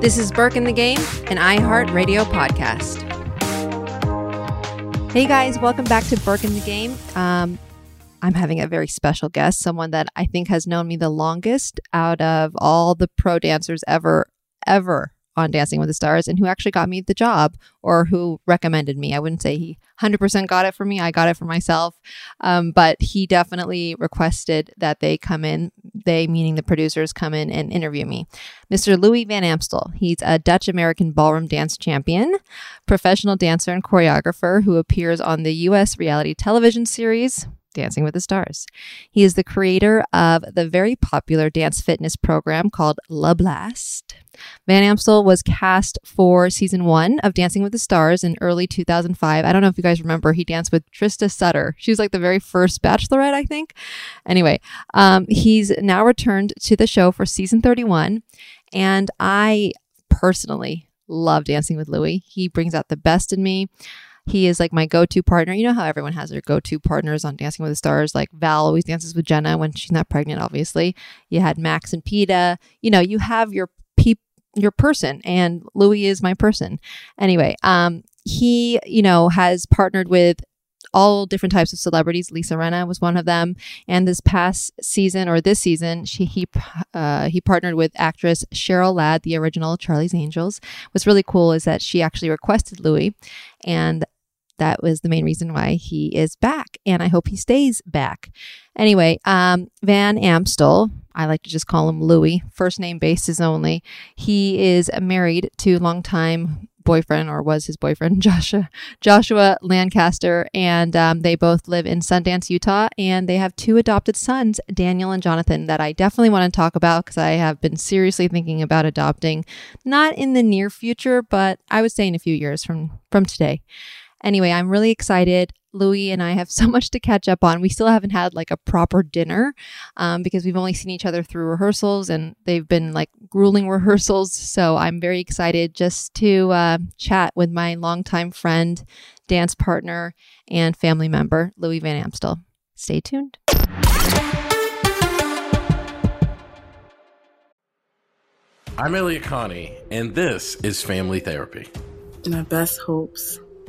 This is Burke in the Game, an iHeart Radio podcast. Hey guys, welcome back to Burke in the Game. Um, I'm having a very special guest, someone that I think has known me the longest out of all the pro dancers ever, ever on Dancing with the Stars, and who actually got me the job or who recommended me. I wouldn't say he 100% got it for me, I got it for myself. Um, but he definitely requested that they come in, they meaning the producers, come in and interview me. Mr. Louis Van Amstel. He's a Dutch American ballroom dance champion, professional dancer and choreographer who appears on the U.S. reality television series Dancing with the Stars. He is the creator of the very popular dance fitness program called La Blast. Van Amstel was cast for season one of Dancing with the Stars in early 2005. I don't know if you guys remember, he danced with Trista Sutter. She was like the very first bachelorette, I think. Anyway, um, he's now returned to the show for season 31. And I personally love dancing with Louis. He brings out the best in me. He is like my go-to partner. You know how everyone has their go-to partners on Dancing with the Stars. Like Val always dances with Jenna when she's not pregnant. Obviously, you had Max and Peta. You know, you have your peop, your person, and Louis is my person. Anyway, um, he you know has partnered with all different types of celebrities. Lisa Rinna was one of them. And this past season or this season, she he uh, he partnered with actress Cheryl Ladd, the original Charlie's Angels. What's really cool is that she actually requested Louis, and that was the main reason why he is back. And I hope he stays back. Anyway, um, Van Amstel. I like to just call him Louis, first name basis only. He is married to longtime boyfriend or was his boyfriend Joshua Joshua Lancaster and um, they both live in Sundance Utah and they have two adopted sons Daniel and Jonathan that I definitely want to talk about because I have been seriously thinking about adopting not in the near future but I would say in a few years from from today Anyway, I'm really excited. Louis and I have so much to catch up on. We still haven't had like a proper dinner um, because we've only seen each other through rehearsals and they've been like grueling rehearsals. So I'm very excited just to uh, chat with my longtime friend, dance partner, and family member, Louis Van Amstel. Stay tuned. I'm Elliott Connie, and this is Family Therapy. My best hopes.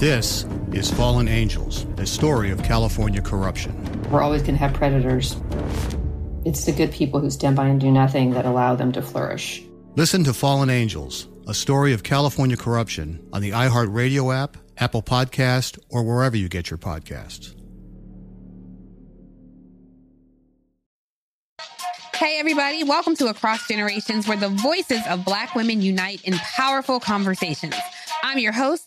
This is Fallen Angels, a story of California corruption. We're always going to have predators. It's the good people who stand by and do nothing that allow them to flourish. Listen to Fallen Angels, a story of California corruption on the iHeartRadio app, Apple Podcast, or wherever you get your podcasts. Hey, everybody, welcome to Across Generations, where the voices of Black women unite in powerful conversations. I'm your host,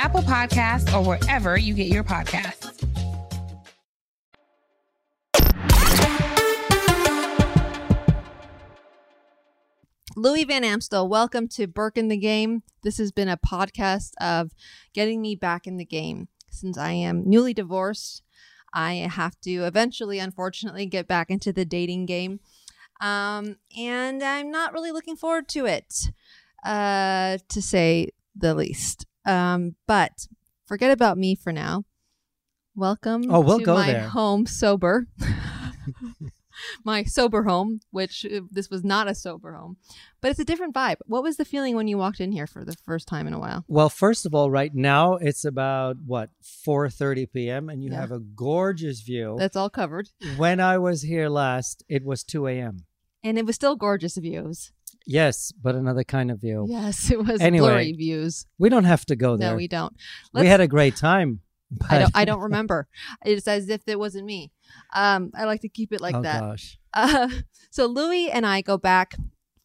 Apple Podcasts, or wherever you get your podcasts. Louis Van Amstel, welcome to Burke in the Game. This has been a podcast of getting me back in the game. Since I am newly divorced, I have to eventually, unfortunately, get back into the dating game. Um, and I'm not really looking forward to it, uh, to say the least. Um, but forget about me for now. Welcome oh, we'll to go my there. home sober. my sober home, which uh, this was not a sober home, but it's a different vibe. What was the feeling when you walked in here for the first time in a while? Well, first of all, right now it's about what 4:30 p.m. and you Yeah. have a gorgeous view. That's all covered. when I was here last, it was 2 a.m. And it was still gorgeous views. Yes, but another kind of view. Yes, it was Anyway, blurry views. We don't have to go there. No, we don't. we Let's- had a great time. I don't. I don't remember. It's as if it wasn't me. Um, I like to keep it like that. oh that. gosh. Uh, so Louis and I go back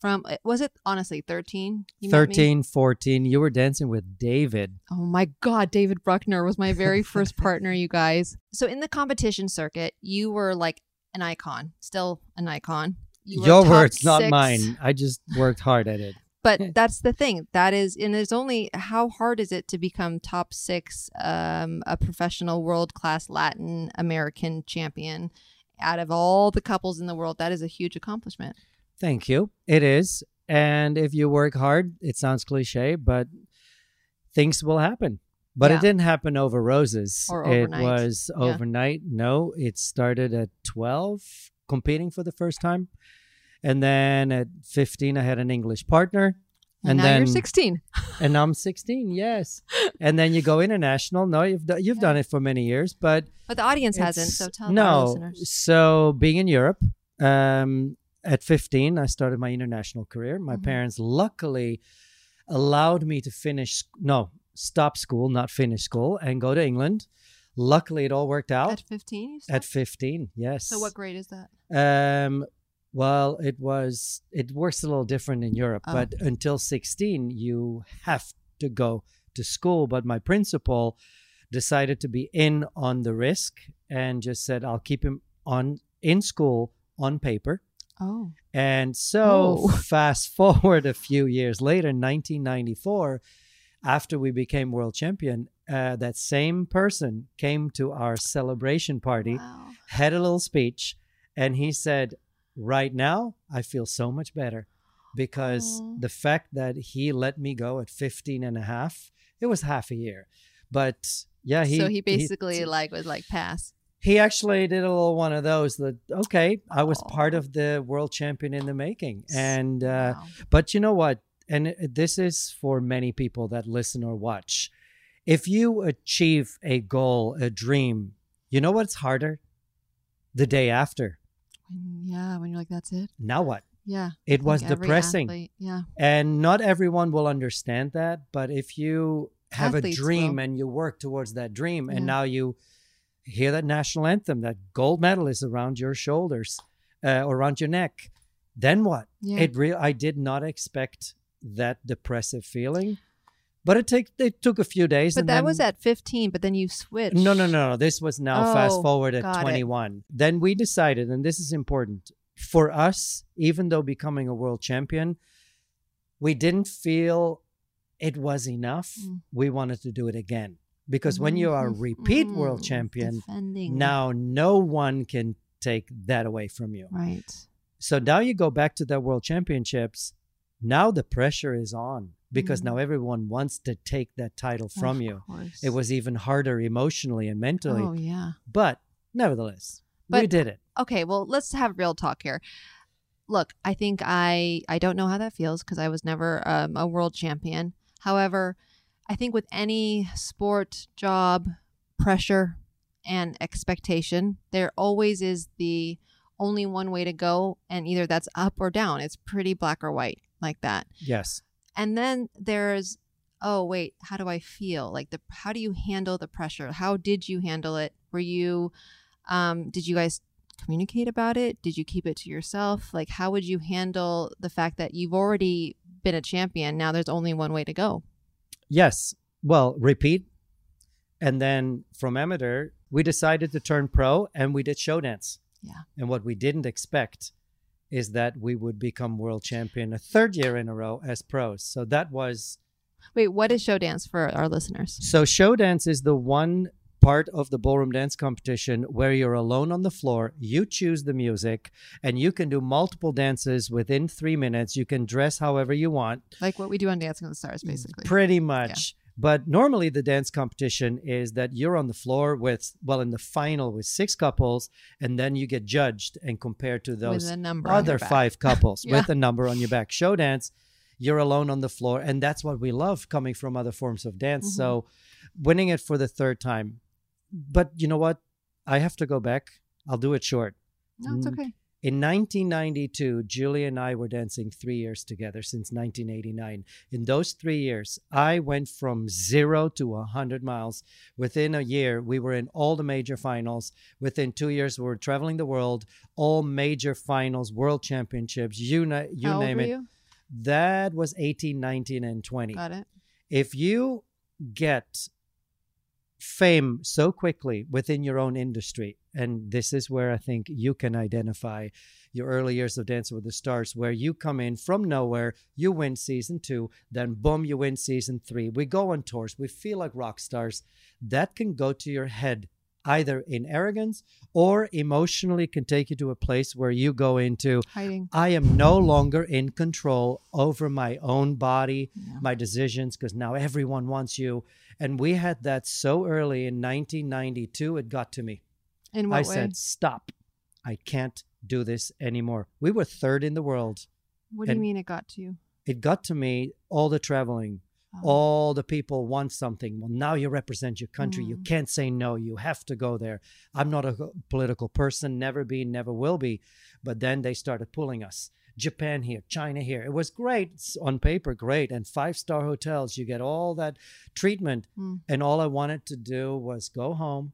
from. Was it honestly thirteen? You 13, 14. You were dancing with David. Oh my God, David Bruckner was my very first partner, you guys. So in the competition circuit, you were like an icon, still an icon. You Your words, not six. mine. I just worked hard at it. But that's the thing. That is, and it's only how hard is it to become top six, um, a professional world class Latin American champion out of all the couples in the world? That is a huge accomplishment. Thank you. It is. And if you work hard, it sounds cliche, but things will happen. But Yeah. it didn't happen over roses. Or it overnight. was Yeah. overnight. No, it started at 12 competing for the first time. And then at 15, I had an English partner. And, now then you're 16. and now I'm 16. Yes. and then you go international. No, you've do, you've done it for many years, but But the audience hasn't, so tell no. listeners. So being in Europe, um, at 15, I started my international career. My Mhm. parents luckily allowed me to finish. No, stop school, not finish school, and go to England. Luckily, it all worked out. At 15, you said? At 15, yes. So what grade is that? Um, well, it was it works a little different in Europe, Oh. but until 16 you have to go to school, but my principal decided to be in on the risk and just said I'll keep him on in school on paper. Oh. And so Oh. fast forward a few years later, 1994, after we became world champion, uh, that same person came to our celebration party, had a little speech, and he said, right now I feel so much better because Aw. the fact that he let me go at 15 and a half, it was half a year. But yeah, he so he basically like was like pass. he actually did a little one of those that okay i was part of the world champion in the making and uh but you know what and this is for many people that listen or watch if you achieve a goal a dream you know what's harder the day after yeah, when you're like, that's it. now what Yeah. it was every depressing athlete- yeah. and not everyone will understand that but if you have Athletes a dream will. and you work towards that dream and Yeah. now you hear that national anthem that gold medal is around your shoulders uh, or around your neck then what Yeah. it real i did not expect that depressive feeling but it take it took a few days But that then- was at 15, but then you switched. no, no, no, no. This was now fast Oh, forward at got it. 21. Then we decided, and this is important for us, even though becoming a world champion, we didn't feel it was enough. Mm. We wanted to do it again. Because when you are a repeat world Mm, champion, defending. now no one can take that away from you. Right. So now you go back to the world championships. Now the pressure is on because Mm. now everyone wants to take that title from Of you. course. It was even harder emotionally and mentally. Oh, yeah. But nevertheless, we did it. Okay, well, let's have real talk here. Look, I think I I don't know how that feels because I was never um, a world champion. However, I think with any sport, job, pressure, and expectation, there always is the only one way to go, and either that's up or down. It's pretty black or white like that. Yes. And then there's, oh wait, how do I feel? Like the how do you handle the pressure? How did you handle it? Were you, um, did you guys communicate about it? Did you keep it to yourself? Like how would you handle the fact that you've already been a champion? Now there's only one way to go. Yes. Well, repeat. And then from amateur, we decided to turn pro and we did show dance. Yeah. And what we didn't expect is that we would become world champion a third year in a row as pros. So that was Wait, what is show dance for our listeners? So show dance is the one part of the ballroom dance competition where you're alone on the floor, you choose the music, and you can do multiple dances within 3 minutes. You can dress however you want, Like what we do on Dancing with the Stars, mm, basically. pretty much. But normally the dance competition is that you're on the floor with well in the final with six couples and then you get judged and compared to those a number on other five couples Yeah. with a number on your back. Show dance you're alone on the floor and that's what we love coming from other forms of dance Mm-hmm. so winning it for the third time but you know what i have to go back i'll do it short No, it's Mm, okay. In 1992 julie and i were dancing three years together since 1989 in those three years i went from zero to 100 miles within a year we were in all the major finals within two years we were traveling the world all major finals world championships you, na- you How name were it you? that was 18, 19, and 20. Got it. If you get fame so quickly within your own industry, and this is where I think you can identify your early years of Dancing with the Stars, where you come in from nowhere, you win season two, then boom, you win season three. We go on tours, we feel like rock stars. That can go to your head either in arrogance or emotionally can take you to a place where you go into Hiding. I am no longer in control over my own body, my decisions, because now everyone wants you. And we had that so early in 1992, it got to me. In what I way? said, stop. I can't do this anymore. We were third in the world. What do you mean it got to you? It got to me all the traveling, all the people want something. Well, now you represent your country. You can't say no. You have to go there. I'm not a political person, never been, never will be. But then they started pulling us. Japan here, China here. It was great It's on paper, great. And five star hotels, you get all that treatment. Mm. And all I wanted to do was go home,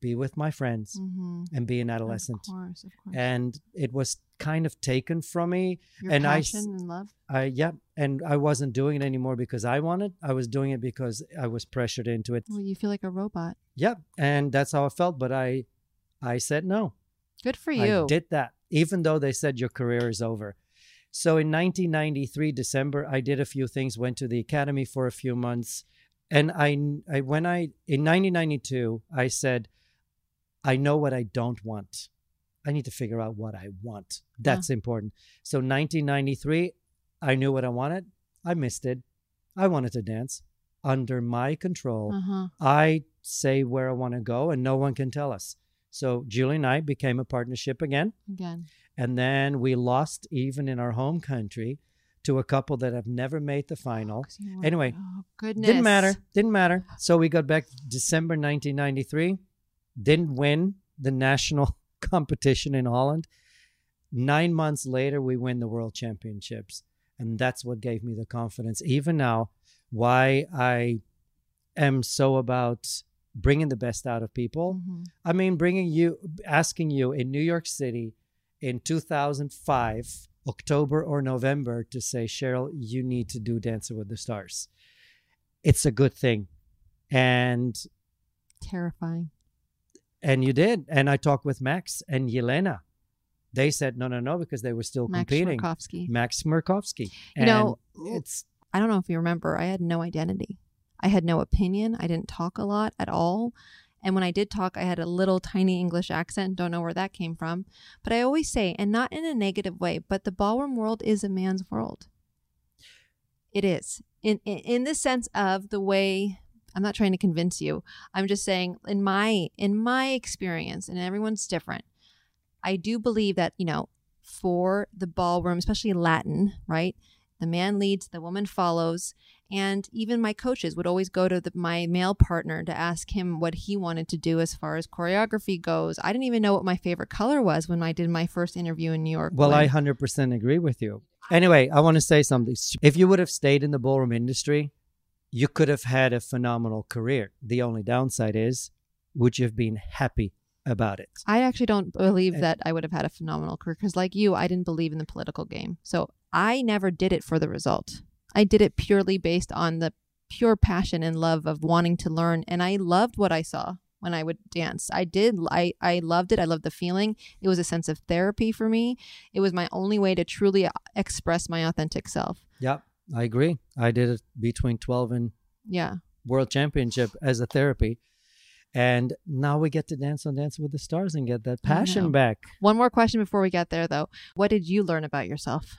be with my friends, Mhm. and be an adolescent. Of course, of course. And it was kind of taken from me. Your and passion I, and love. I yeah, and I wasn't doing it anymore because I wanted. I was doing it because I was pressured into it. Well, you feel like a robot. Yeah, and that's how I felt. But I, I said no. Good for you. I did that, even though they said your career is over. So in 1993 December, I did a few things. Went to the academy for a few months, and I, I when I in 1992, I said, I know what I don't want. I need to figure out what I want. That's important. So 1993, I knew what I wanted. I missed it. I wanted to dance under my control. Uh-huh. I say where I want to go, and no one can tell us. So Julie and I became a partnership again. Again. And then we lost even in our home country to a couple that have never made the final. were- anyway, oh, goodness. didn't matter. Didn't matter. So we got back December 1993. Didn't win the national competition in Holland. Nine months later, we win the world championships. And that's what gave me the confidence. Even now, why I am so about bringing the best out of people. Mhm. I mean, bringing you, asking you in New York City in 2005, October or November, to say, Cheryl, you need to do Dancer with the Stars. It's a good thing. And Terrifying. And you did. And I talked with Max and Yelena. They said no, no, no, because they were still competing. Max competing. Chmerkovskiy. Max Chmerkovskiy. You know, it's I don't know if you remember, I had no identity. I had no opinion. I didn't talk a lot at all. And when I did talk, I had a little tiny English accent. Don't know where that came from. But I always say, and not in a negative way, but the ballroom world is a man's world. It is. In, in in the sense of the way I'm not trying to convince you. I'm just saying in my in my experience, and everyone's different. I do believe that, you know, for the ballroom, especially Latin, right? The man leads, the woman follows. And even my coaches would always go to the, my male partner to ask him what he wanted to do as far as choreography goes. I didn't even know what my favorite color was when I did my first interview in New York. well, when- I 100% agree with you. Anyway, I want to say something. If you would have stayed in the ballroom industry, you could have had a phenomenal career. The only downside is, would you have been happy about it? I actually don't believe And- that I would have had a phenomenal career because, like you, I didn't believe in the political game. So I never did it for the result. I did it purely based on the pure passion and love of wanting to learn. And I loved what I saw when I would dance. I did. I, I loved it. I loved the feeling. It was a sense of therapy for me. It was my only way to truly uh, express my authentic self. Yep, I agree. I did it between 12 and Yeah. World Championship as a therapy. And now we get to dance on Dance with the Stars and get that passion back. One more question before we get there, though. What did you learn about yourself?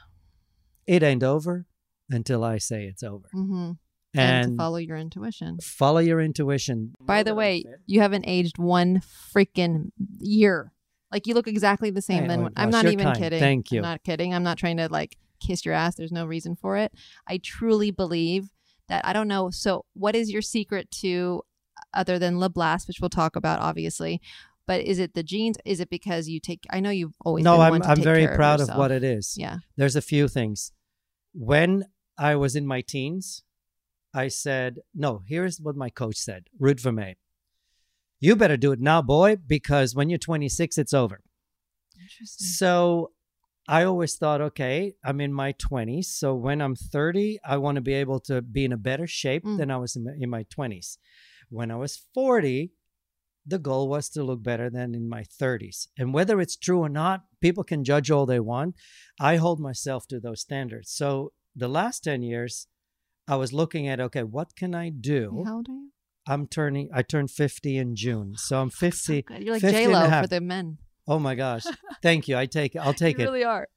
It ain't over until I say it's over. Mm-hmm. And, And to follow your intuition. follow your intuition. By the way, you haven't aged one freaking year. Like you look exactly the same. Then oh I'm not even kind. kidding. Thank you. I'm not kidding. I'm not trying to like kiss your ass. There's no reason for it. I truly believe that. I don't know. So, what is your secret to uh, other than La Blast, which we'll talk about, obviously? But is it the genes? Is it because you take? I know you've always no, been I'm I'm very proud of yourself. what it is. Yeah. There's a few things. When I was in my teens, I said, no, here's what my coach said, Ruud Vermeer. You better do it now, boy, because when you're 26, it's over. Interesting. So I always thought, okay, I'm in my 20s. So when I'm 30, I want to be able to be in a better shape Mm. than I was in my, in my 20s. When I was 40, the goal was to look better than in my 30s. And whether it's true or not, people can judge all they want. I hold myself to those standards. So the last 10 years, I was looking at, okay, what can I do? How old are you? I'm turning, I turned 50 in June. So I'm 50. Good. You're like 50 J-Lo for the men. Oh my gosh. Thank you. I take it. I'll take you it. really are.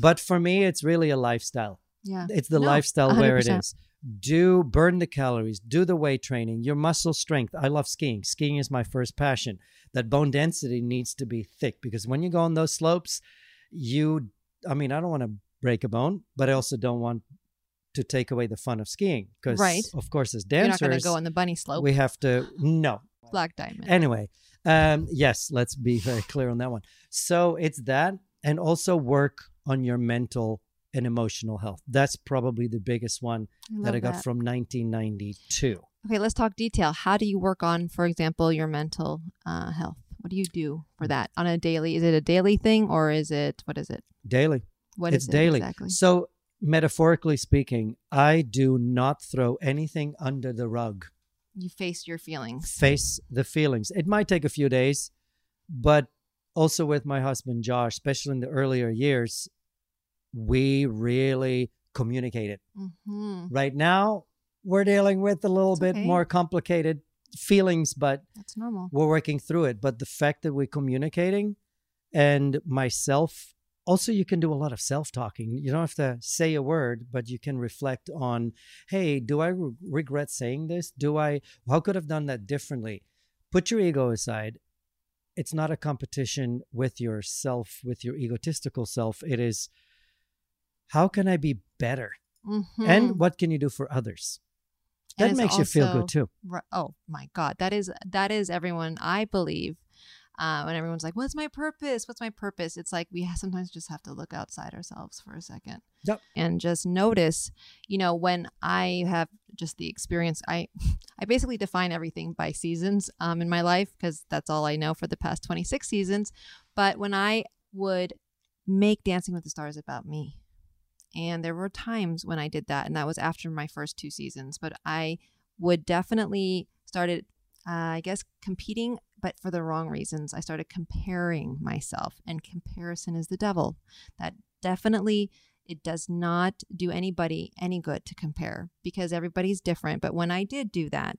But for me, it's really a lifestyle. Yeah. It's the No, lifestyle where it 100%. is. Do burn the calories, do the weight training, your muscle strength. I love skiing. Skiing is my first passion. That bone density needs to be thick because when you go on those slopes, you, I mean, I don't want to break a bone, but I also don't want to take away the fun of skiing because, Right. of course, as dancers You're not going to go on the bunny slope. we have to, no, Black diamond. Anyway, um, yes, let's be very clear on that one. So it's that, and also work on your mental and emotional health. That's probably the biggest one I that I got that. from 1992. Okay, let's talk detail. How do you work on, for example, your mental uh, health? What do you do for that on a daily? Is it a daily thing or is it what is it? Daily. What it's is it daily. exactly? So metaphorically speaking, I do not throw anything under the rug. You face your feelings. face the feelings. It might take a few days, but also with my husband Josh, especially in the earlier years, we really communicated. Mm-hmm. Right now, we're dealing with a little bit okay. more complicated feelings, but That's normal. we're working through it. But the fact that we're communicating and myself also you can do a lot of self-talking. You don't have to say a word but you can reflect on hey do i re- regret saying this? Do i how could i've done that differently? Put your ego aside. It's not a competition with yourself with your egotistical self. It is how can i be better? Mhm. and what can you do for others? That makes you feel good too. Oh my God, that is that is everyone. I believe uh, when everyone's like, "What's my purpose? What's my purpose?" It's like we sometimes just have to look outside ourselves for a second. Yep. And just notice, you know, when I have just the experience, I I basically define everything by seasons um, in my life because that's all I know for the past twenty six seasons. But when I would make Dancing with the Stars about me, and there were times when I did that, and that was after my first two seasons. But I would definitely started, uh, I guess, competing, but for the wrong reasons. I started comparing myself, and comparison is the devil. That definitely it does not do anybody any good to compare because everybody's different. But when I did do that,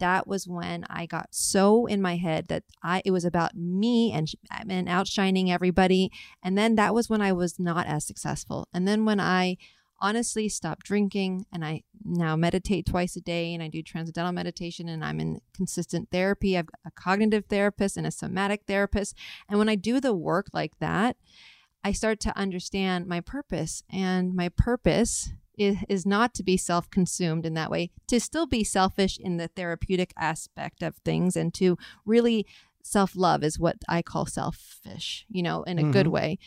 that was when I got so in my head that I it was about me and and outshining everybody. And then that was when I was not as successful. And then when I honestly stopped drinking and I now meditate twice a day and I do transcendental meditation and I'm in consistent therapy. I've a cognitive therapist and a somatic therapist. And when I do the work like that, I start to understand my purpose. And my purpose is, is not to be self consumed in that way, to still be selfish in the therapeutic aspect of things and to really self love is what I call selfish, you know, in a good Mhm. way.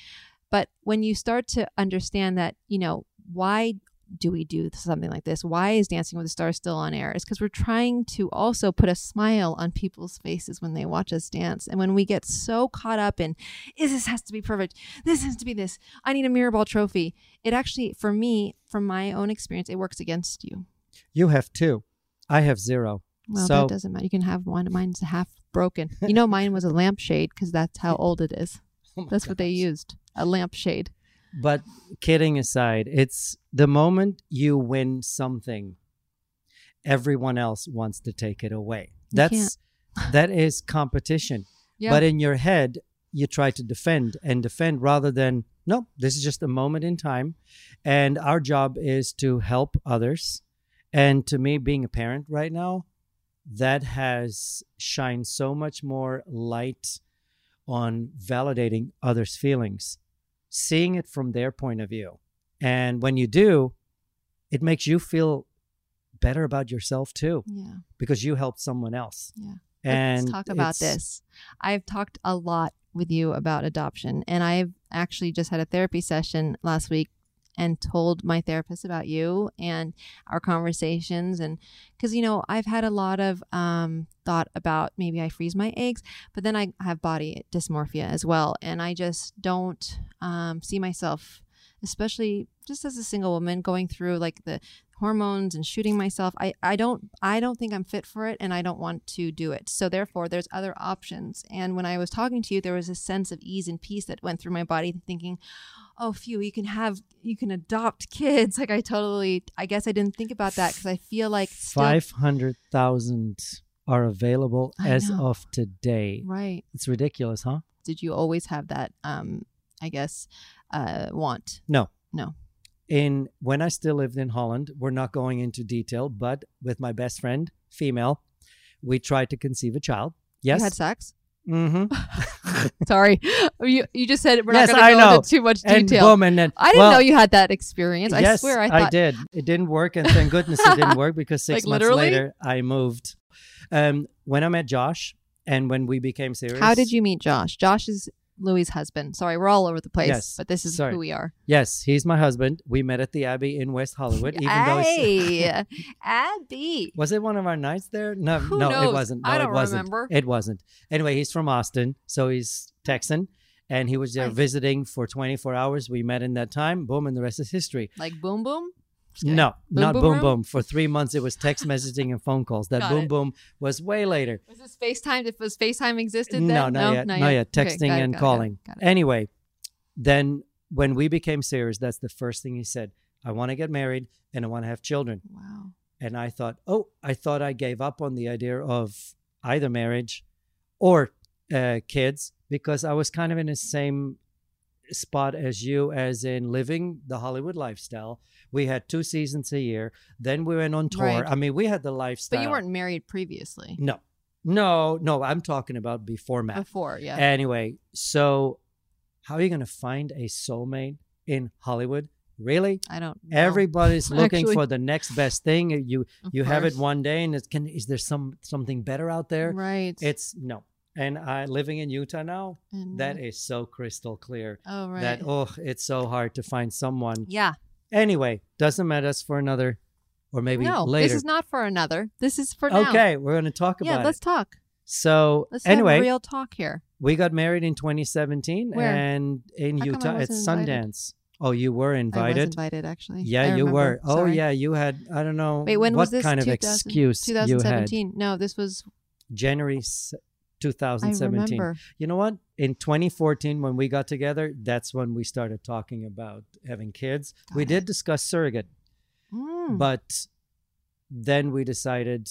But when you start to understand that, you know, why do we do something like this? Why is Dancing with the Stars still on air? It's because we're trying to also put a smile on people's faces when they watch us dance. And when we get so caught up in, is this has to be perfect? This has to be this. I need a Mirrorball trophy. It actually, for me, from my own experience, it works against you. you have two i have zero Well, so that doesn't matter. You can have one. Mine's half broken. You know, mine was a lampshade because that's how old it is. Oh that's what they used a lampshade. But kidding aside, it's the moment you win something, everyone else wants to take it away. That's that is competition. Yeah. But in your head, you try to defend and defend rather than no, this is just a moment in time. And our job is to help others. And to me, being a parent right now, that has shined so much more light on validating others' feelings, seeing it from their point of view. And when you do, it makes you feel better about yourself too. Yeah. Because you helped someone else. Yeah. And Let's talk about this. I've talked a lot with you about adoption, and I've actually just had a therapy session last week and told my therapist about you and our conversations. And because you know i've had a lot of um, thought about maybe i freeze my eggs but then i have body dysmorphia as well. And i just don't um, see myself especially just as a single woman going through like the hormones and shooting myself I, I don't i don't think i'm fit for it and i don't want to do it so therefore there's other options and when i was talking to you there was a sense of ease and peace that went through my body thinking oh phew you can have you can adopt kids like i totally i guess i didn't think about that because i feel like still, 500,000 are available I as know. of today. right It's ridiculous, huh? did you always have that um i guess uh want No. no In when I still lived in Holland, we're not going into detail, but with my best friend, female, we tried to conceive a child. Yes. you had sex Mm-hmm. sorry you you just said we're yes, not going to go into too much detail. And boom, and then i didn't well, know you had that experience i yes, swear i thought I did. It didn't work, and thank goodness it didn't work because six Like, months literally? later I moved. Um, when I met Josh, and when we became serious, how did you meet josh josh is louis husband sorry we're all over the place Yes, but this is sorry. who we are Yes, he's my husband. We met at the Abbey in West Hollywood. Even hey abby was it one of our nights there? No, Who no, knows? it wasn't. No, I it don't wasn't. remember. It wasn't. Anyway, he's from Austin, so he's Texan, and he was there visiting for 24 hours. We met in that time. Boom, and the rest is history. like boom boom Kidding. No, Boom not Boom boom boom. For three months, it was text messaging and phone calls. That Got boom it. boom was way later. was this facetime if was facetime existed then? No, not yet. Not, yet. Okay, Texting it, and it, calling. Anyway, then when we became serious, that's the first thing he said. I want to get married and I want to have children. wow And I thought, oh, I thought I gave up on the idea of either marriage or uh, kids because I was kind of in the same spot as you, as in living the Hollywood lifestyle. We had two seasons a year. Then we went on tour. Right. I mean, we had the lifestyle. But you weren't married previously. No, no, no. I'm talking about before Matt. Before, yeah. Anyway, so how are you going to find a soulmate in Hollywood? Really? I don't. know. Everybody's looking Actually- for the next best thing. You you have it one day, and it's can is there some something better out there? Right. It's no. And I living in Utah now. And, that uh, so crystal clear. Oh, right. That oh, it's so hard to find someone. Yeah. Anyway, doesn't matter. That's for another, or maybe no, later. this is not for another. This is for now. okay. We're going to talk about. Yeah, let's it. talk. So Let's anyway, real talk here. we got married in 2017 Where? and in How Utah at wasn't invited? Sundance. Oh, you were invited. I was invited, actually. Yeah, you were. Oh, Sorry. yeah, you had. I don't know. Wait, when what was this? kind of 2000 excuse you had? 2017. No, this was. January s- 2017. remember. You know what? In 2014, when we got together, that's when we started talking about having kids. we did discuss surrogate, Mm. but then we decided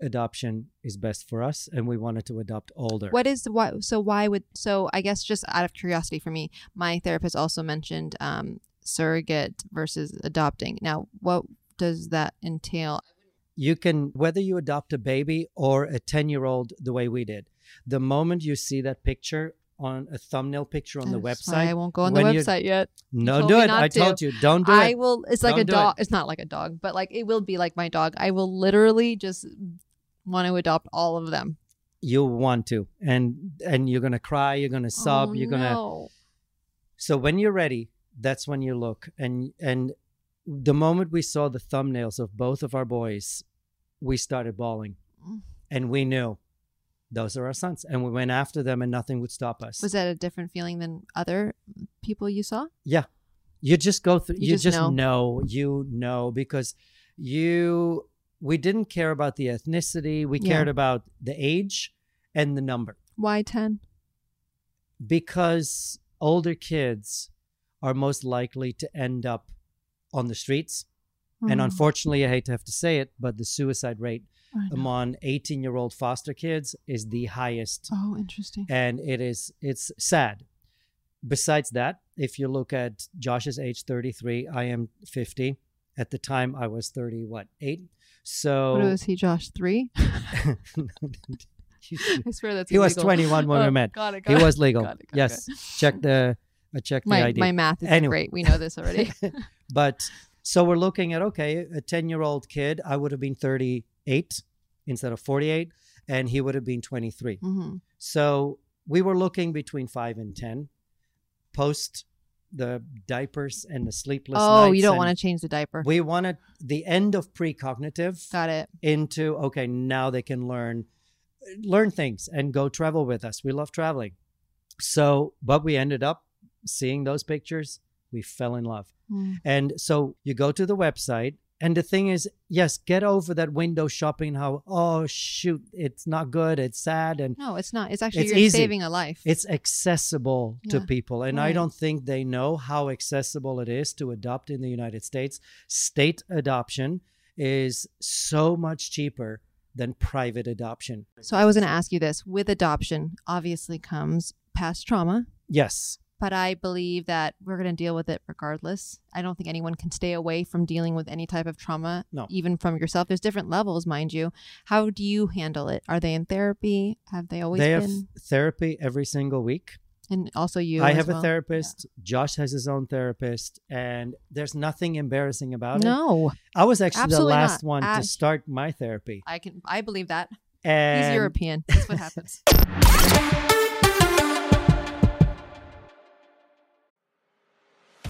adoption is best for us, and we wanted to adopt older. What is what So why would? So I guess just out of curiosity for me, my therapist also mentioned um, surrogate versus adopting. Now, what does that entail? you can whether you adopt a baby or a 10 year old the way we did the moment you see that picture on a thumbnail picture on the website I won't go on the you- website yet. No do it i to. told you don't do I it I will. It's like Don't a do dog. it. It's not like a dog, but like it will be like my dog. I will literally just want to adopt all of them. you want to and and you're gonna cry you're gonna sob Oh, you're gonna no. so when you're ready that's when you look and and the moment we saw the thumbnails of both of our boys we started bawling Mm. and we knew those are our sons and we went after them and nothing would stop us Was that a different feeling than other people you saw? Yeah. You just go through You you, just just, know. know. you know because you we didn't care about the ethnicity, we Yeah. cared about the age and the number Why ten? because older kids are most likely to end up on the streets. And Mm. unfortunately, I hate to have to say it, but the suicide rate. Among 18 year old foster kids is the highest Oh, interesting. and it is it's sad besides that if you look at josh's age 33 i am 50 at the time i was 30 what 8 so What was he, Josh? Three? I swear that's he was 21 when Oh, we met got it, he got it, was legal got it, yes it. check the uh, I checked My- the ID. my math is Anyway. great. We know this already. but so we're looking at okay, a 10 year old kid, I would have been 38 instead of 48, and he would have been 23. Mhm. So we were looking between five and 10 post the diapers and the sleepless Oh, you don't want to change the diaper. We wanted the end of precognitive. Got it. Into okay, now they can learn learn things and go travel with us. We love traveling. So, but we ended up seeing those pictures. We fell in love. Mm. And so you go to the website, and the thing is, yes, get over that window shopping. How oh shoot, it's not good. It's sad, and No, it's not. It's actually it's you're easy. saving a life. It's accessible to people, and I don't think they know how accessible it is to adopt in the United States. State adoption is so much cheaper than private adoption. So I was going to ask you this: with adoption, obviously comes past trauma, Yes, but I believe that we're going to deal with it regardless. I don't think anyone can stay away from dealing with any type of trauma, No. even from yourself. There's different levels, mind you. How do you handle it? Are they in therapy? Have they always they have been? therapy every single week. And also you. I have well? a therapist. Josh has his own therapist, and there's nothing embarrassing about it. No. I was actually Absolutely the last not. one Ah. to start my therapy. I can. I believe that. And He's European. That's what happens.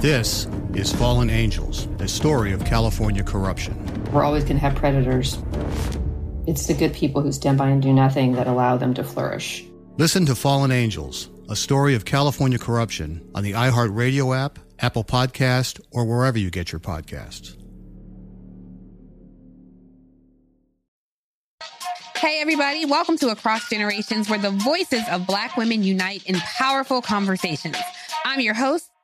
This is Fallen Angels, a story of California corruption. We're always going to have predators. It's the good people who stand by and do nothing that allow them to flourish. Listen to Fallen Angels, a story of California corruption on the iHeartRadio app, Apple Podcast, or wherever you get your podcasts. Hey, everybody, welcome to Across Generations, where the voices of Black women unite in powerful conversations. I'm your host,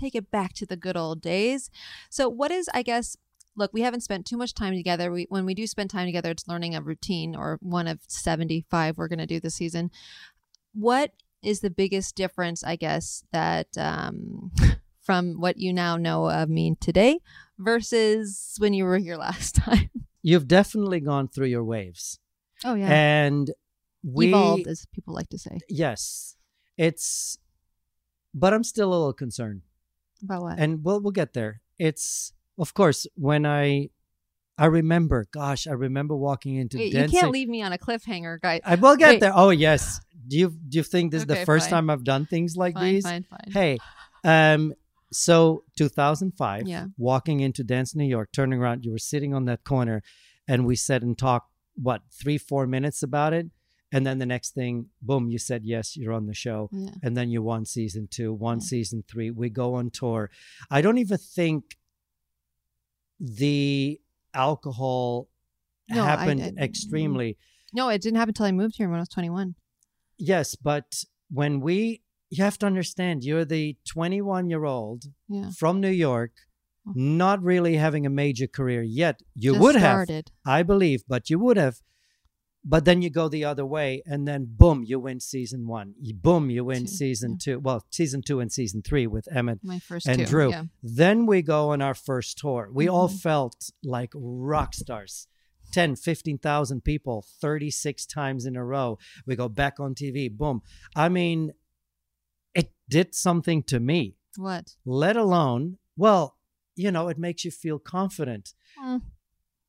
Take it back to the good old days. So, what is, I guess, look, we haven't spent too much time together. We, when we do spend time together, it's learning a routine or one of 75 we're going to do this season. What is the biggest difference, I guess, that um, from what you now know of me today versus when you were here last time? You've definitely gone through your waves. Oh, yeah. And we evolved, as people like to say. Yes. It's, but I'm still a little concerned. About what? And we'll we'll get there. It's of course when I I remember, gosh, I remember walking into Wait. You can't leave me on a cliffhanger, guy. I will get Wait. there. Oh yes. Do you do you think this is the first fine. time I've done things like Fine, these? fine, fine. Hey, um, so 2005. Yeah. Walking into Dance New York, turning around, you were sitting on that corner, and we sat and talked what three four minutes about it. And then the next thing, boom, you said yes, you're on the show. Yeah. And then you won season two, won season three. We go on tour. I don't even think the alcohol No, happened I- extremely. No, it didn't happen until I moved here when I was 21. Yes, but when we, you have to understand, you're the 21 year old Yeah. from New York, oh. not really having a major career yet. You Just would started. have, I believe, but you would have. But then you go the other way, and then boom, you win season one. You, boom, you win Two, season two. Well, season two and season three with Emmett and two, Drew. yeah. Then we go on our first tour. We all Mhm. felt like rock stars. 10, 15,000 people, 36 times in a row. We go back on TV, boom. I mean, it did something to me, What? let alone, well, you know, it makes you feel confident. Mm.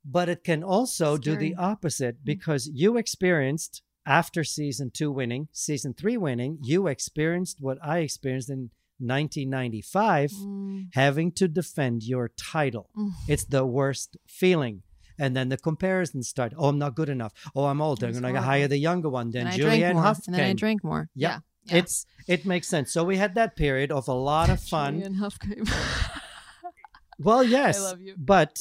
But it can also do the opposite because you experienced, after season two winning, season three winning, you experienced what I experienced in 1995, Mm. having to defend your title. Mm. It's the worst feeling. And then the comparisons start. Oh, I'm not good enough. Oh, I'm older. It's going to hire the younger one. Then And I drank Julianne Hough and then I drank more. Yeah. Yeah, yeah. It's it makes sense. So we had that period of a lot of fun. Julianne Hough came. Well, yes. love you. But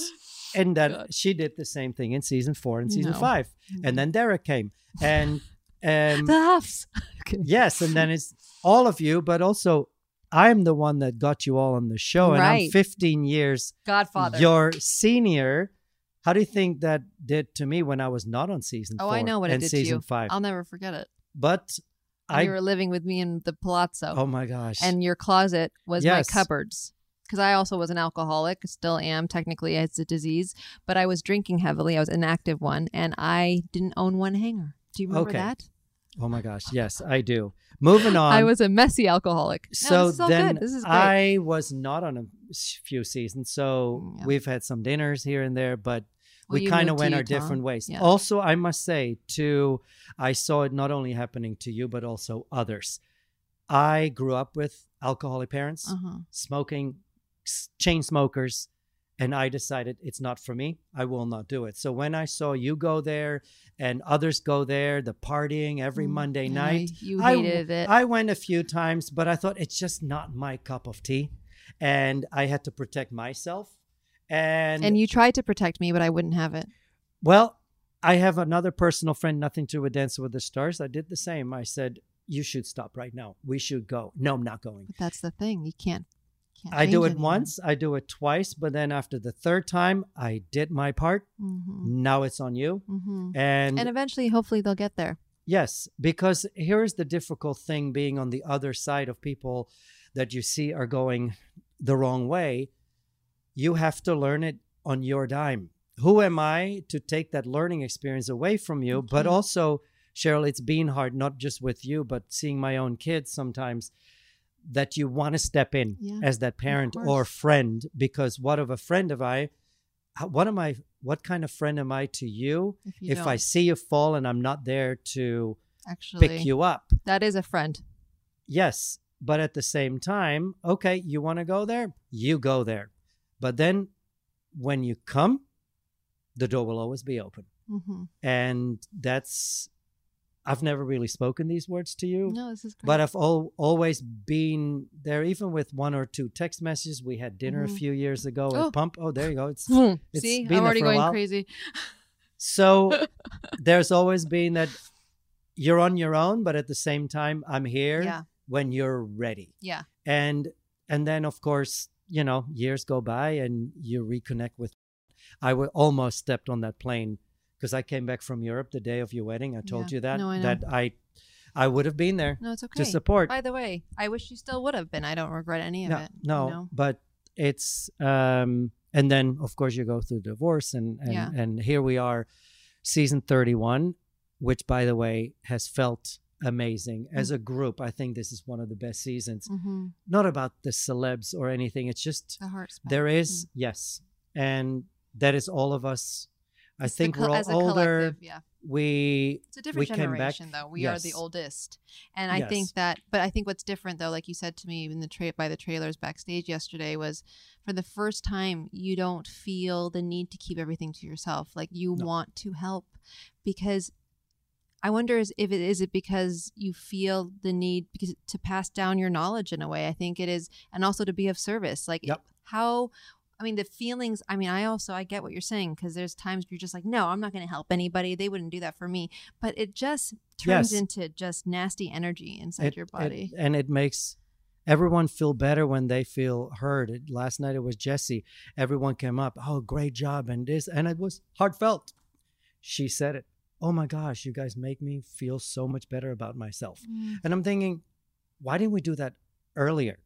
and then she did the same thing in season four and season No. five. And then Derek came. And um The Houghs. Yes, and then it's all of you, but also I'm the one that got you all on the show, and I'm 15 years Godfather. your senior. How do you think that did to me when I was not on season Oh, I know what it did to you. five? I'll never forget it. but I you were living with me in the palazzo. oh my gosh, and your closet was Yes. my cupboards because I also was an alcoholic, still am technically. It's a disease, but I was drinking heavily. I was an active one, and I didn't own one hanger. Do you remember Okay. that? oh my gosh, yes, I do. Moving on. I was a messy alcoholic. No, so this is then good. This is great. I was not on a few seasons, so we've had some dinners here and there, but Well, we kind of went our Utah. different ways. Yeah. Also, I must say, too, I saw it not only happening to you, but also others. I grew up with alcoholic parents, Uh-huh. smoking, chain smokers, and I decided it's not for me. I will not do it. So when I saw you go there and others go there, the partying every Mm, Monday night, you I- hated it. I went a few times, but I thought it's just not my cup of tea, and I had to protect myself. And and you tried to protect me, but I wouldn't have it. well, I have another personal friend, nothing to do with Dancing with the Stars. I did the same. I said, You should stop right now. We should go. No, I'm not going. But that's the thing. You can't. Can't I do it anyone. once, I do it twice, but then after the third time, I did my part. Mhm. Now it's on you. Mhm. And, and eventually, hopefully, they'll get there. yes, because here is the difficult thing being on the other side of people that you see are going the wrong way. You have to learn it on your dime. Who am I to take that learning experience away from you? But also, Cheryl, it's been hard, not just with you, but seeing my own kids sometimes that you want to step in Yeah, as that parent or friend because what of a friend am I? What am I? What kind of friend am I to you If you if I see you fall and I'm not there to Actually, pick you up? That is a friend. Yes, but at the same time, okay, you want to go there, you go there. But then when you come, the door will always be open. Mhm. And that's, I've never really spoken these words to you. No, this is great. But I've al- always been there, even with one or two text messages. We had dinner Mhm. a few years ago Oh. at Pump. Oh, there you go. It's, Hmm. it's See, I'm already going crazy. So there's always been that you're on your own, but at the same time, I'm here Yeah. when you're ready. Yeah. And and then of course, you know, years go by and you reconnect with. I almost stepped on that plane because I came back from Europe the day of your wedding. I told Yeah. you that No, I that I I would have been there No, it's okay. to support. By the way, I wish you still would have been. I don't regret any of no, it. you no, know? but it's um and then of course you go through divorce and and, Yeah. and here we are season 31 which by the way has felt amazing as a group i think this is one of the best seasons Mhm. not about the celebs or anything it's just The heart there is yes and that is all of us i It's think col- we're all as a older yeah. we It's a different we came back- generation, though. We are the oldest, and I think that. But I think what's different, though, like you said to me in the tra- by the trailers backstage yesterday, was for the first time you don't feel the need to keep everything to yourself. Like you want to help, because I wonder is if it is it because you feel the need because to pass down your knowledge in a way. I think it is, and also to be of service. Like how. I mean, the feelings. I mean, I also I get what you're saying because there's times you're just like, no, I'm not going to help anybody. They wouldn't do that for me. But it just turns Yes. into just nasty energy inside It- your it- body. and it makes everyone feel better when they feel heard. It, last night it was Jesse. Everyone came up, oh, great job, and this, and it was heartfelt. She said it. Oh my gosh, you guys make me feel so much better about myself. Mm. And I'm thinking, why didn't we do that earlier?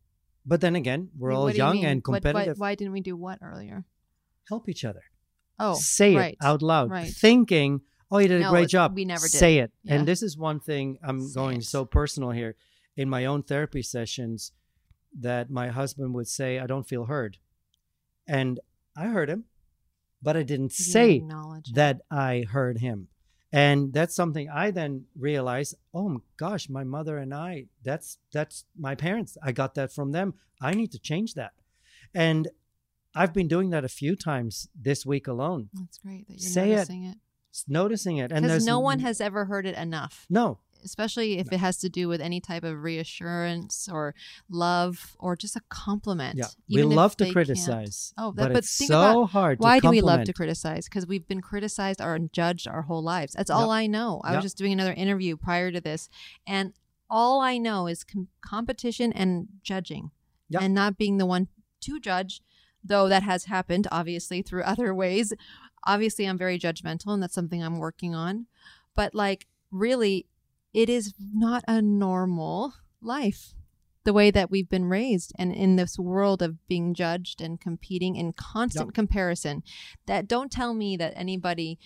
But then again, we're all what you young mean? and What- what- competitive. why didn't we do what earlier? Help each other. Oh, say right, it out loud, right. thinking, "Oh, you did a great job." we never did. say it. Yeah. And this is one thing I'm going so personal here. In my own therapy sessions, that my husband would say, "I don't feel heard," and I heard him, but I didn't You didn't say that I heard him. And that's something I then realized, oh my gosh, my mother and I, that's that's my parents. I got that from them. I need to change that. And I've been doing that a few times this week alone. That's great that you're Say noticing it. it. Noticing it. And Because there's no one has ever heard it enough. No. Especially if it has to do with any type of reassurance or love or just a compliment. Yeah, we love to they can't. criticize, Oh, but that, but it's think so about hard to Why do we love to criticize? Because we've been criticized or mm. judged our whole lives. That's all Yep. I know. I Yep. was just doing another interview prior to this, and all I know is com- competition and judging, Yep. and not being the one to judge. Though that has happened, obviously, through other ways. Obviously, I'm very judgmental, and that's something I'm working on. But like, really, it is not a normal life the way that we've been raised and in this world of being judged and competing in constant Yep. comparison that don't tell me that anybody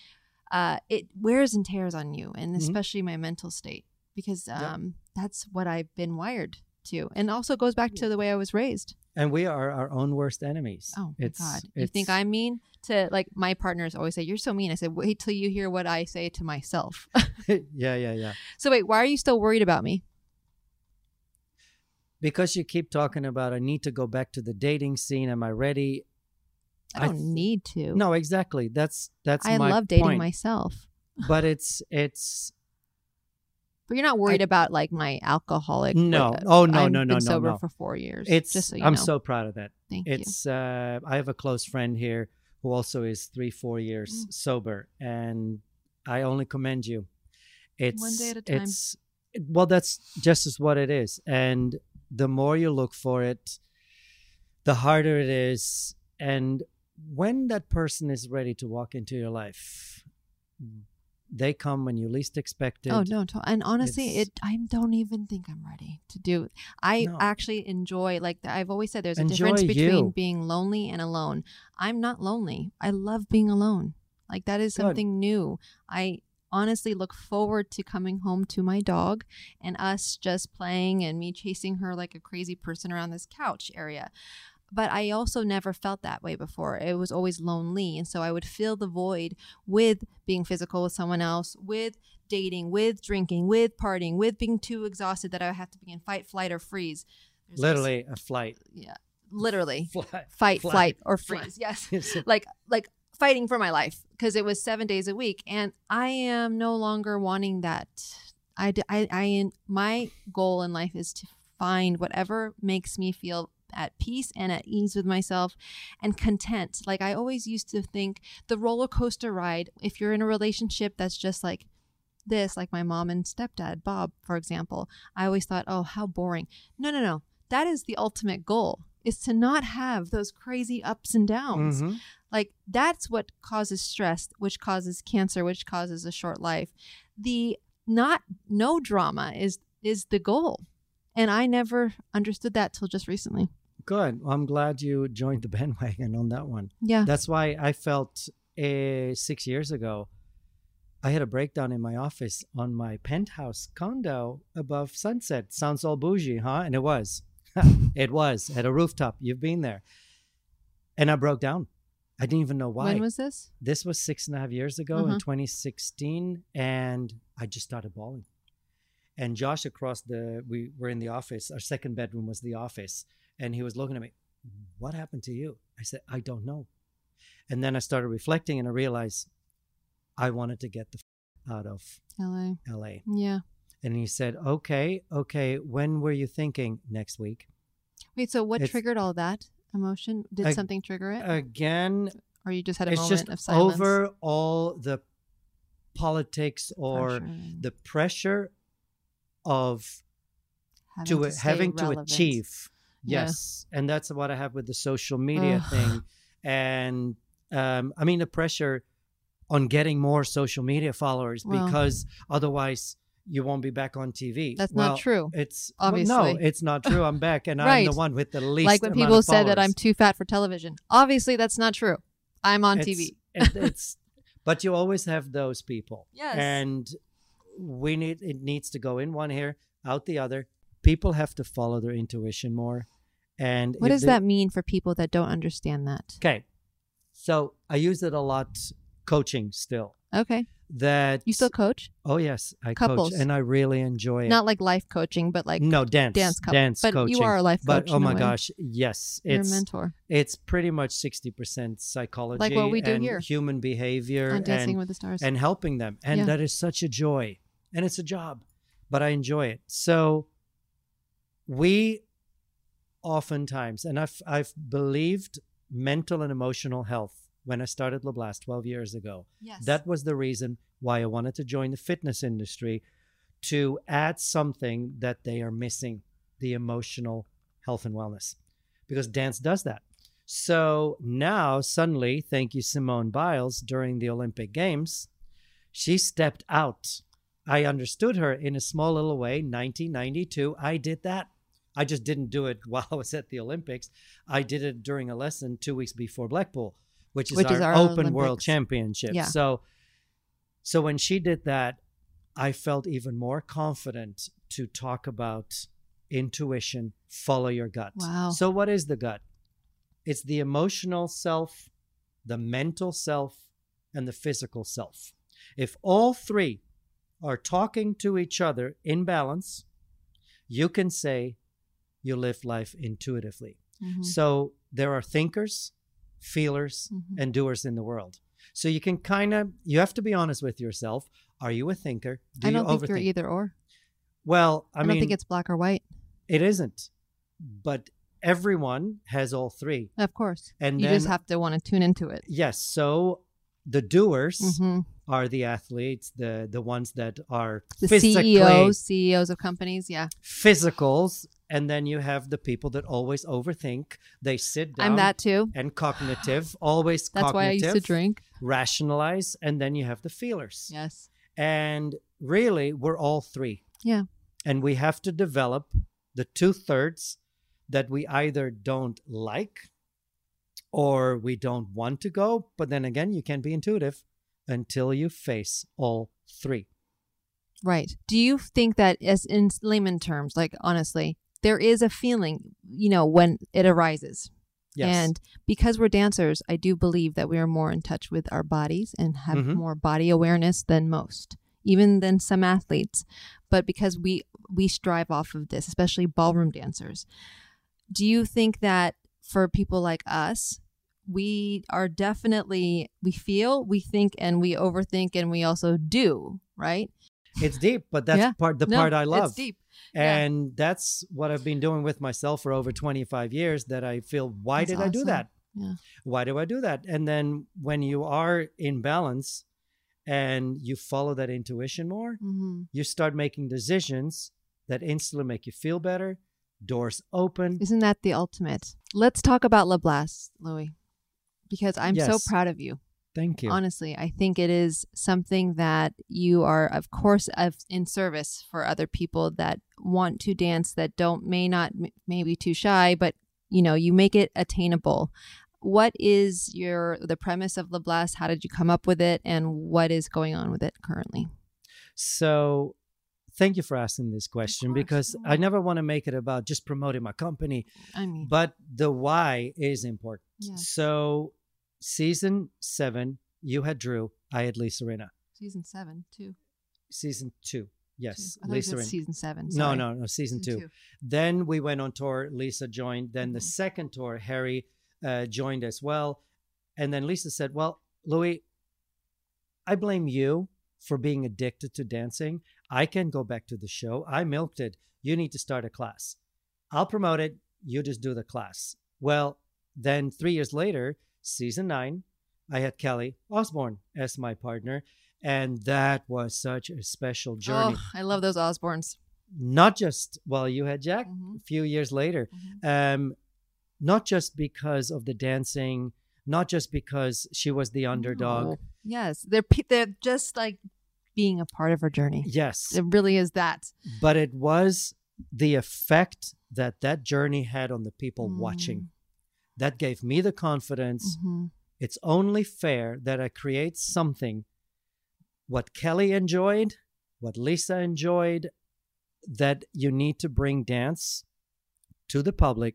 uh, it wears and tears on you and Mhm. especially my mental state because Yep. um, that's what i've been wired to and also goes back to the way i was raised And we are our own worst enemies. oh it's, god you think i'm mean to like my partners always say you're so mean i said wait till you hear what i say to myself yeah, yeah, yeah. so wait why are you still worried about me Because you keep talking about, I need to go back to the dating scene. Am I ready? i don't th- need to No, exactly. That's that's. i love dating point. myself But it's it's But you're not worried about like my alcoholic. no. like, Oh no I've no no been no sober no. for four years. It's. just so you I'm know. so proud of that. Thank you. it's. Uh, I have a close friend here who also is three four years Mm. sober, and I only commend you. It's One day at a time. It's well, that's just as what it is, and the more you look for it, the harder it is, and when that person is ready to walk into your life, they come when you least expect oh, it. Oh no! To- and honestly, It's- it I don't even think I'm ready to do. I No. actually enjoy like I've always said. There's a Enjoy difference between you. being lonely and alone. I'm not lonely. I love being alone. Like that is Good. something new. I honestly look forward to coming home to my dog and us just playing and me chasing her like a crazy person around this couch area. But I also never felt that way before. It was always lonely. And so I would fill the void with being physical with someone else, with dating, with drinking, with partying, with being too exhausted that I would have to be in fight, flight, or freeze. There's this- Literally a flight. yeah, literally Fly- fight, fly- flight, or freeze. Yes, Yes. like like fighting for my life because it was seven days a week, and I am no longer wanting that. I, I, I my goal in life is to find whatever makes me feel at peace and at ease with myself and content. Like I always used to think the roller coaster ride, if you're in a relationship that's just like this, like my mom and stepdad, Bob, for example, I always thought, oh, how boring. No, no, no. That is the ultimate goal is to not have those crazy ups and downs. Mhm. Like that's what causes stress, which causes cancer, which causes a short life. The not no drama is is the goal. And I never understood that till just recently. Good. Well, I'm glad you joined the bandwagon on that one. Yeah. That's why I felt uh, six years ago, I had a breakdown in my office on my penthouse condo above Sunset. Sounds all bougie, huh? And it was. it was at a rooftop. You've been there. And I broke down. I didn't even know why. When was this? This was six and a half years ago Uh-huh. in 2016. And I just started bawling. And Josh across the, we were in the office. Our second bedroom was the office. And he was looking at me, mm-hmm. What happened to you? I said, I don't know. And then I started reflecting and I realized I wanted to get the f- out of LA. LA. Yeah. And he said, Okay, okay. When were you thinking next week? Wait, so what It's- triggered all that emotion? Did Ag- something trigger it? Again, or you just had a it's moment just of silence? over all the politics or Pressure. the pressure of Having to, to stay having to relevant. Achieve Yeah. yes and that's what i have with the social media Ugh. thing and um, i mean the pressure on getting more social media followers Well- because otherwise you won't be back on tv That's not true, it's well, no it's not true i'm back and i'm the one with the least like when people said that I'm too fat for television. Obviously, that's not true. I'm on It's- TV. it- it's but you always have those people Yes. and we need it needs to go in one ear out the other people have to follow their intuition more and What does they- that mean for people that don't understand that? okay so i use it a lot coaching still Okay. that You still coach? oh yes i Couples. coach and i really enjoy it Not like life coaching, but like no dance dance, couple. dance but coaching you are a life coach. but oh my gosh yes You're a it's mentor. it's pretty much 60% psychology like what we do and here human behavior on Dancing and, with the Stars. and helping them and Yeah. that is such a joy and it's a job but I enjoy it. So we oftentimes, and I've I've believed mental and emotional health when I started LeBlast 12 years ago. Yes. That was the reason why I wanted to join the fitness industry to add something that they are missing the emotional health and wellness because dance does that. So now, suddenly, thank you, Simone Biles, during the Olympic Games, she stepped out. I understood her in a small little way. 1992, I did that. I just didn't do it while I was at the Olympics. I did it during a lesson two weeks before Blackpool, which is Which our, is our open world championship. Yeah. So, so when she did that, I felt even more confident to talk about intuition, follow your gut. Wow. So, what is the gut? It's the emotional self, the mental self, and the physical self. If all three are talking to each other in balance, you can say you live life intuitively. Mhm. So there are thinkers, feelers, Mhm. and doers in the world. So you can kind of you have to be honest with yourself. Are you a thinker? Do I don't you think you're either or. Well, I, I, mean, don't think it's black or white. it isn't. But everyone has all three. Of course. And you just have to want to tune into it. Yes. So the doers Mhm. are the athletes, the the ones that are The physically CEOs, CEOs of companies, yeah. physicals, and then you have the people that always overthink. They sit down. I'm that too. And cognitive, always. That's why I used to drink. Rationalize, and then you have the feelers. Yes. And really, we're all three. Yeah. And we have to develop the two thirds that we either don't like or we don't want to go. But then again, you can't be intuitive until you face all three. Right. Do you think that, as in layman terms, like honestly, there is a feeling, you know, when it arises? Yes. And because we're dancers, I do believe that we are more in touch with our bodies and have Mhm. more body awareness than most, even than some athletes. But because we we strive off of this, especially ballroom dancers, do you think that for people like us, we are definitely we feel, we think, and we overthink, and we also do, right? It's deep, but that's Yeah. part the No, part I it's love. Deep. Yeah. And that's what I've been doing with myself for over 25 years that I feel why That's did I do that? Yeah. Why do I do that? And then when you are in balance and you follow that intuition more, hmm you start making decisions that instantly make you feel better. Doors open. Isn't that the ultimate? Let's talk about LeBlast, Louis, because I'm so proud of you. Thank you. Honestly, I think it is something that you are, of course, of, in service for other people that want to dance that don't may not m- maybe too shy, but you know you make it attainable. What is your the premise of LeBlast? How did you come up with it, and what is going on with it currently? So thank you for asking this question because I never want to make it about just promoting my company. I mean, but the why is important. Yeah. So season seven, you had Drew, I had Lisa Rinna. season seven too. Season two, yes, I thought you Lisa Rinna. season seven. No, Sorry. no, no, season, Season two. two. Mm-hmm. Then we went on tour. Lisa joined. Then the second tour, Harry uh, joined as well. And then Lisa said, "Well, Louis, I blame you for being addicted to dancing. I can go back to the show. I milked it. You need to start a class. I'll promote it. You just do the class." Well, then three years later, season nine, I had Kelly Osbourne as my partner. And that was such a special journey Oh, I love those Osbournes. not just well you had jack Mm-hmm. a few years later um not just because of the dancing not just because she was the underdog Oh, yes, they're pe- they're just like being a part of her journey. yes It really is that. but it was the effect that that journey had on the people Mm. watching that gave me the confidence Mhm. it's only fair that i create something what kelly enjoyed what lisa enjoyed that you need to bring dance to the public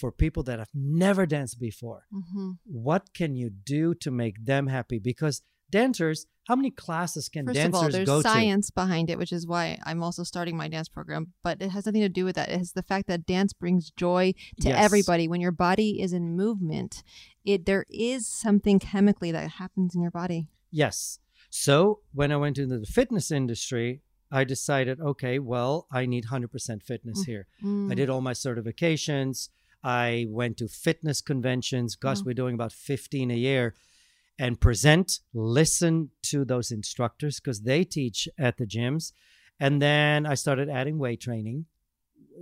for people that have never danced before Mhm. what can you do to make them happy because dancers how many classes can First of all, there's go science behind it, which is why I'm also starting my dance program. But it has nothing to do with that. It has the fact that dance brings joy to Yes. everybody. When your body is in movement, it there is something chemically that happens in your body. yes so when i went into the fitness industry I decided, okay, well, I need 100% fitness Mm. here. Mm. I did all my certifications. I went to fitness conventions. Gosh, Wow. we're doing about 15 a year. And present, listen to those instructors because they teach at the gyms. And then I started adding weight training,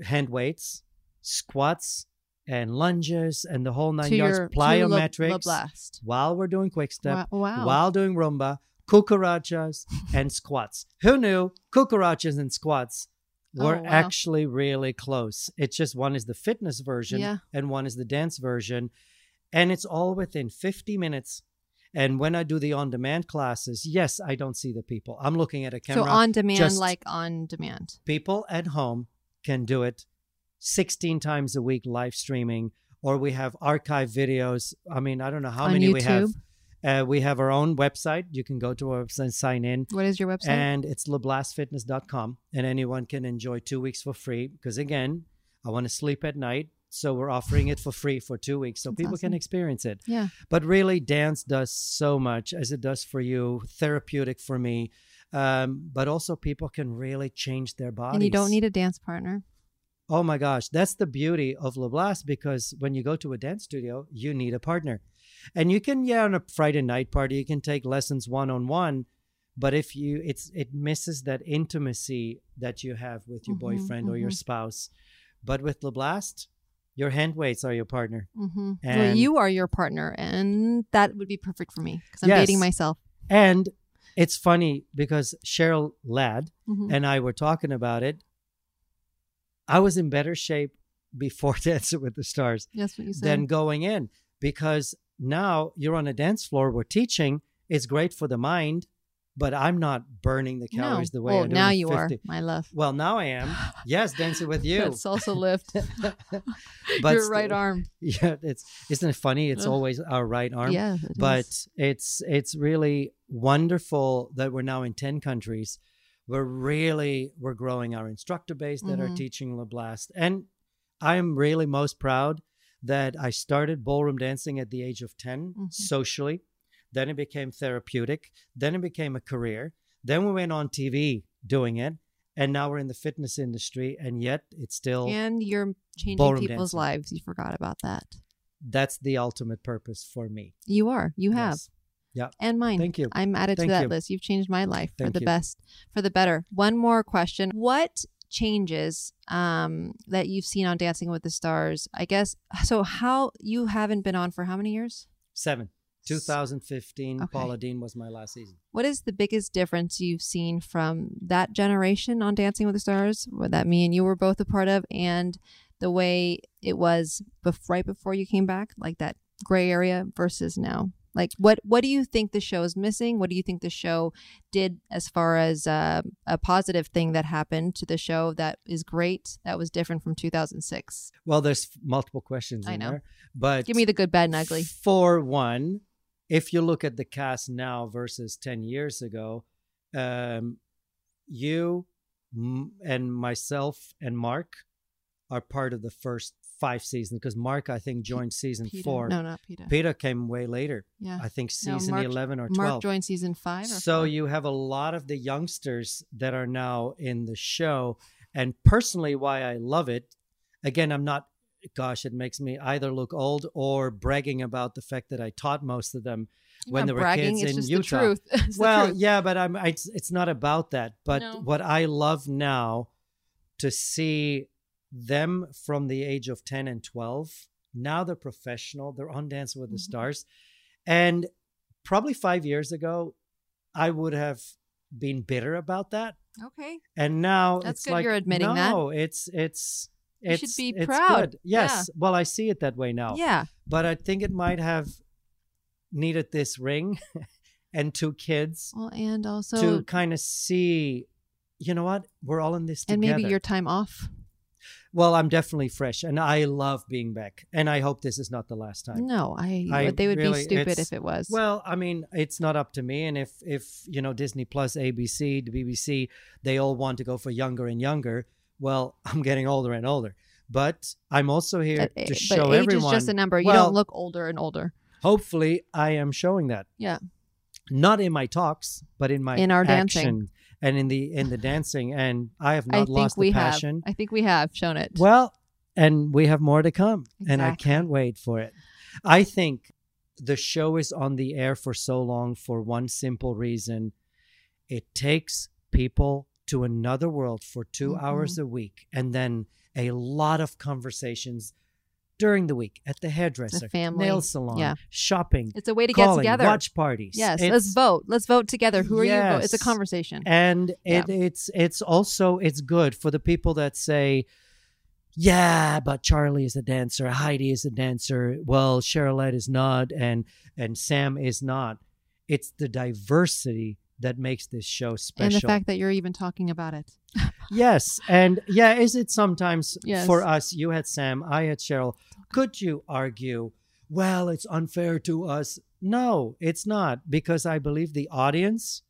hand weights, squats, and lunges, and the whole nine To yards. your- La- plyometrics while we're doing quick step, Wa- wow. while doing rumba, cucarachas, and squats. Who knew cucarachas and squats oh, were Oh, wow. actually really close? It's just one is the fitness version Yeah. and one is the dance version. And it's all within 50 minutes. And when I do the on demand classes, yes, I don't see the people. I'm looking at a camera. So on demand, like on demand. people at home can do it 16 times a week live streaming or we have archive videos i mean i don't know how On many we have uh, we have our own website you can go to our website and sign in What is your website? and it's leblastfitness.com and anyone can enjoy two weeks for free because again i want to sleep at night so we're offering it for free for two weeks so That's people awesome. can experience it Yeah. but really dance does so much as it does for you therapeutic for me um, but also people can really change their bodies And you don't need a dance partner. Oh my gosh, that's the beauty of LeBlast because when you go to a dance studio, you need a partner. And you can, yeah, on a Friday night party, you can take lessons one on one. But if you, it's, it misses that intimacy that you have with your Mhm, boyfriend or your mhm. spouse. But with LeBlast, your hand weights are your partner. Mm-hmm. Well, you are your partner, and that would be perfect for me because I'm dating myself. And it's funny because Cheryl Ladd Mhm. and I were talking about it. I was in better shape before Dancing with the Stars That's what you said. than going in because now you're on a dance floor. We're teaching. It's great for the mind, but I'm not burning the calories no. the way well, I do. It. Now you are, my love. Well, now I am. Yes, dancing with you. That salsa lift. But your right arm. Yeah, it's isn't it funny? It's Ugh. always our right arm. Yeah, it but is. it's it's really wonderful that we're now in ten countries. We're really we're growing our instructor base that are Mhm. teaching LeBlast, and I'm really most proud that I started ballroom dancing at the age of 10 Mhm. socially. Then it became therapeutic. Then it became a career. Then we went on TV doing it, and now we're in the fitness industry, and yet it's still And you're changing people's dancing. lives. You forgot about that. that's the ultimate purpose for me. You are. You have. Yes. Yeah. And mine. Thank you. I'm added Thank to that you. list. You've changed my life for the you. best, for the better. One more question. What changes um, that you've seen on Dancing with the Stars? I guess so. How you haven't been on for how many years? Seven. 2015, Okay. Paula Deen was my last season. What is the biggest difference you've seen from that generation on Dancing with the Stars, what that me and you were both a part of, and the way it was bef- right before you came back, like that gray area versus now? Like, what what do you think the show is missing? What do you think the show did as far as uh, a positive thing that happened to the show that is great that was different from 2006? Well, there's multiple questions I in know. there, but Give me the good, bad, and ugly. For one, if you look at the cast now versus 10 years ago, um, you m- and myself and Mark are part of the first five seasons because Mark, I think, joined season Peter. four. No, not Peter. Peter came way later. Yeah. I think No, season Mark- 11 or 12. Mark joined season five. Or So four? you have a lot of the youngsters that are now in the show. And personally, why I love it, again, I'm not, gosh, it makes me either look old or bragging about the fact that I taught most of them You're when they were kids in the Utah. the well, yeah, but I'm, it's, it's not about that. But No. what I love now to see them from the age of 10 and 12, now they're professional, they're on Dancing with the Mhm. Stars. And probably five years ago, I would have been bitter about that. Okay. And now That's it's good like you're admitting that. no, it's it's You it's should be proud. Good. Yes. Well, I see it that way now. Yeah. But I think it might have needed this ring and two kids Well, and also, to kind of see, you know what, we're all in this and maybe your time off. Well, I'm definitely fresh, and I love being back. And I hope this is not the last time. No, I, I they would really- be stupid if it was. Well, I mean, it's not up to me. And if if you know Disney Plus, ABC, the BBC, they all want to go for younger and younger. Well, I'm getting older and older. But I'm also here to eh, but show age everyone. is just a number. You Well, don't look older and older. Hopefully, I am showing that. Yeah. not in my talks, but in my In our action dancing. and in the in the dancing. And I have I not think lost we the have. passion. I think we have shown it. Well, and we have more to come, and I can't wait for it. I think the show is on the air for so long for one simple reason it takes people to another world for 2 Mhm. hours a week, and then a lot of conversations during the week at the hairdresser, family, nail salon, yeah. shopping. It's a way to get together. Watch parties. Yes, It's- let's vote. Let's vote together. Who are you? It's a conversation. and Yeah. it, it's it's also it's good for the people that say yeah but charli is a dancer heidi is a dancer well charlotte is not and and sam is not it's the diversity that makes this show special And the fact that you're even talking about it. yes and yeah is it sometimes Yes. for us you had sam i had cheryl could you argue well it's unfair to us no it's not because i believe the audience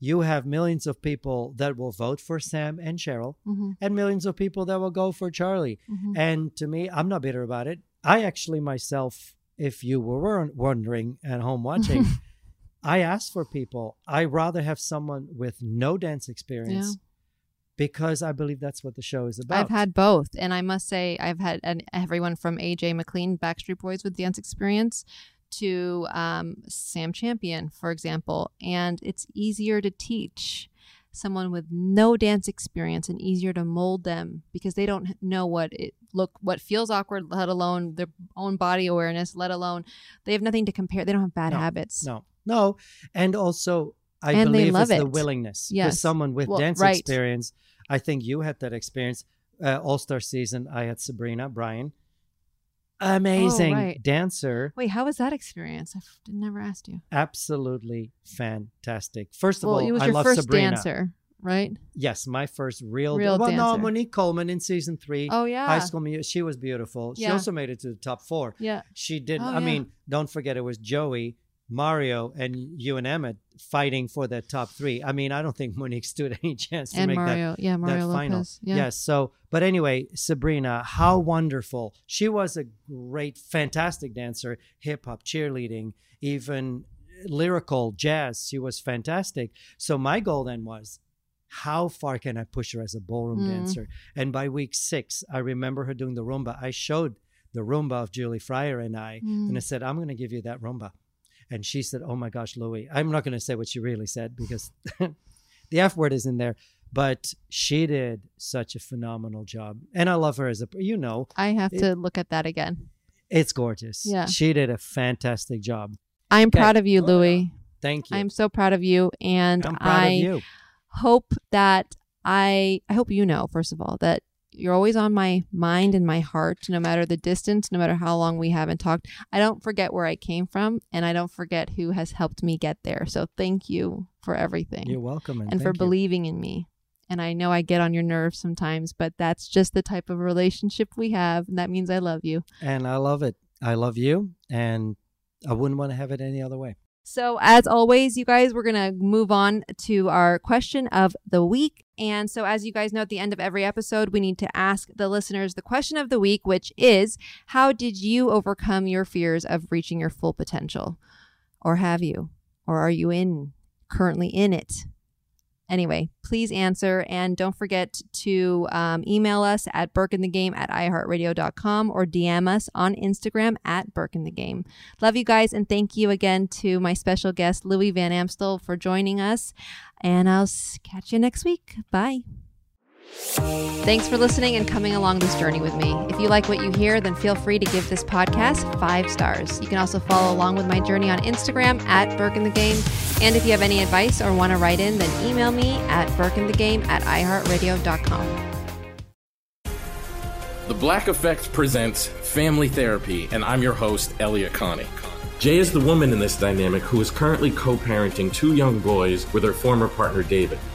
you have millions of people that will vote for sam and cheryl Mhm. and millions of people that will go for charli Mhm. and to me i'm not bitter about it i actually myself if you were wondering at home watching I ask for people. I rather have someone with no dance experience Yeah. because I believe that's what the show is about. I've had both, and I must say I've had an, everyone from AJ McLean, Backstreet Boys with dance experience, to um, Sam Champion, for example, and it's easier to teach someone with no dance experience and easier to mold them because they don't know what it look what feels awkward let alone their own body awareness let alone they have nothing to compare they don't have bad No, habits No, no, and also I And believe it's the it. willingness. For someone with Well, dance right. experience, I think you had that experience. Uh, All Star season, I had Sabrina Bryan amazing Oh, right. dancer, wait how was that experience i f- never asked you absolutely fantastic. First of well all, it was I your love first Sabrina. dancer right Yes, my first real, Real well, no, dancer. Monique Coleman in season three. Oh, yeah. High School Music. She was beautiful. She also made it to the top four. Yeah. She did. Oh, I yeah. mean, don't forget it was Joey, Mario, and you and Emmett fighting for that top three. I mean, I don't think Monique stood any chance to And make Mario. that, Yeah, that Mario final. Lopez. Yeah. Yes. So, but anyway, Sabrina, how wonderful. She was a great, fantastic dancer, hip hop, cheerleading, even lyrical, jazz. She was fantastic. So my goal then was, how far can I push her as a ballroom Mm. dancer? And by week six, I remember her doing the rumba. I showed the rumba of Julie Fryer and I, and I Mm. said, I'm going to give you that rumba. And she said, Oh my gosh, Louis, I'm not going to say what she really said because the F word is in there. But she did such a phenomenal job. And I love her as a, you know, I have it- to look at that again. it's gorgeous. Yeah. She did a fantastic job. I'm Okay. proud of you, Louie. Thank you. I'm so proud of you, and I'm proud I of you. hope that I I hope you know first of all that you're always on my mind and my heart, no matter the distance, no matter how long we haven't talked. I don't forget where I came from, and I don't forget who has helped me get there. So thank you for everything. You're welcome. And, and for you. believing in me. And I know I get on your nerves sometimes, but that's just the type of relationship we have, and that means I love you. And I love it. I love you. And I wouldn't want to have it any other way. So, as always, you guys, we're going to move on to our question of the week. And so, as you guys know, at the end of every episode, we need to ask the listeners the question of the week, which is How did you overcome your fears of reaching your full potential? Or have you? Or are you in currently in it? Anyway, please answer and don't forget to um, email us at burkinthegame at iheartradio.com or DM us on Instagram at burkinthegame. Love you guys and thank you again to my special guest, Louis Van Amstel, for joining us. And I'll catch you next week. Bye. Thanks for listening and coming along this journey with me. If you like what you hear, then feel free to give this podcast five stars. You can also follow along with my journey on Instagram at Burke in the Game. And if you have any advice or want to write in, then email me at burkinthegame at iheartradio.com. The Black Effect presents Family Therapy, and I'm your host, Elliott Connie. Jay is the woman in this dynamic who is currently co parenting two young boys with her former partner, David.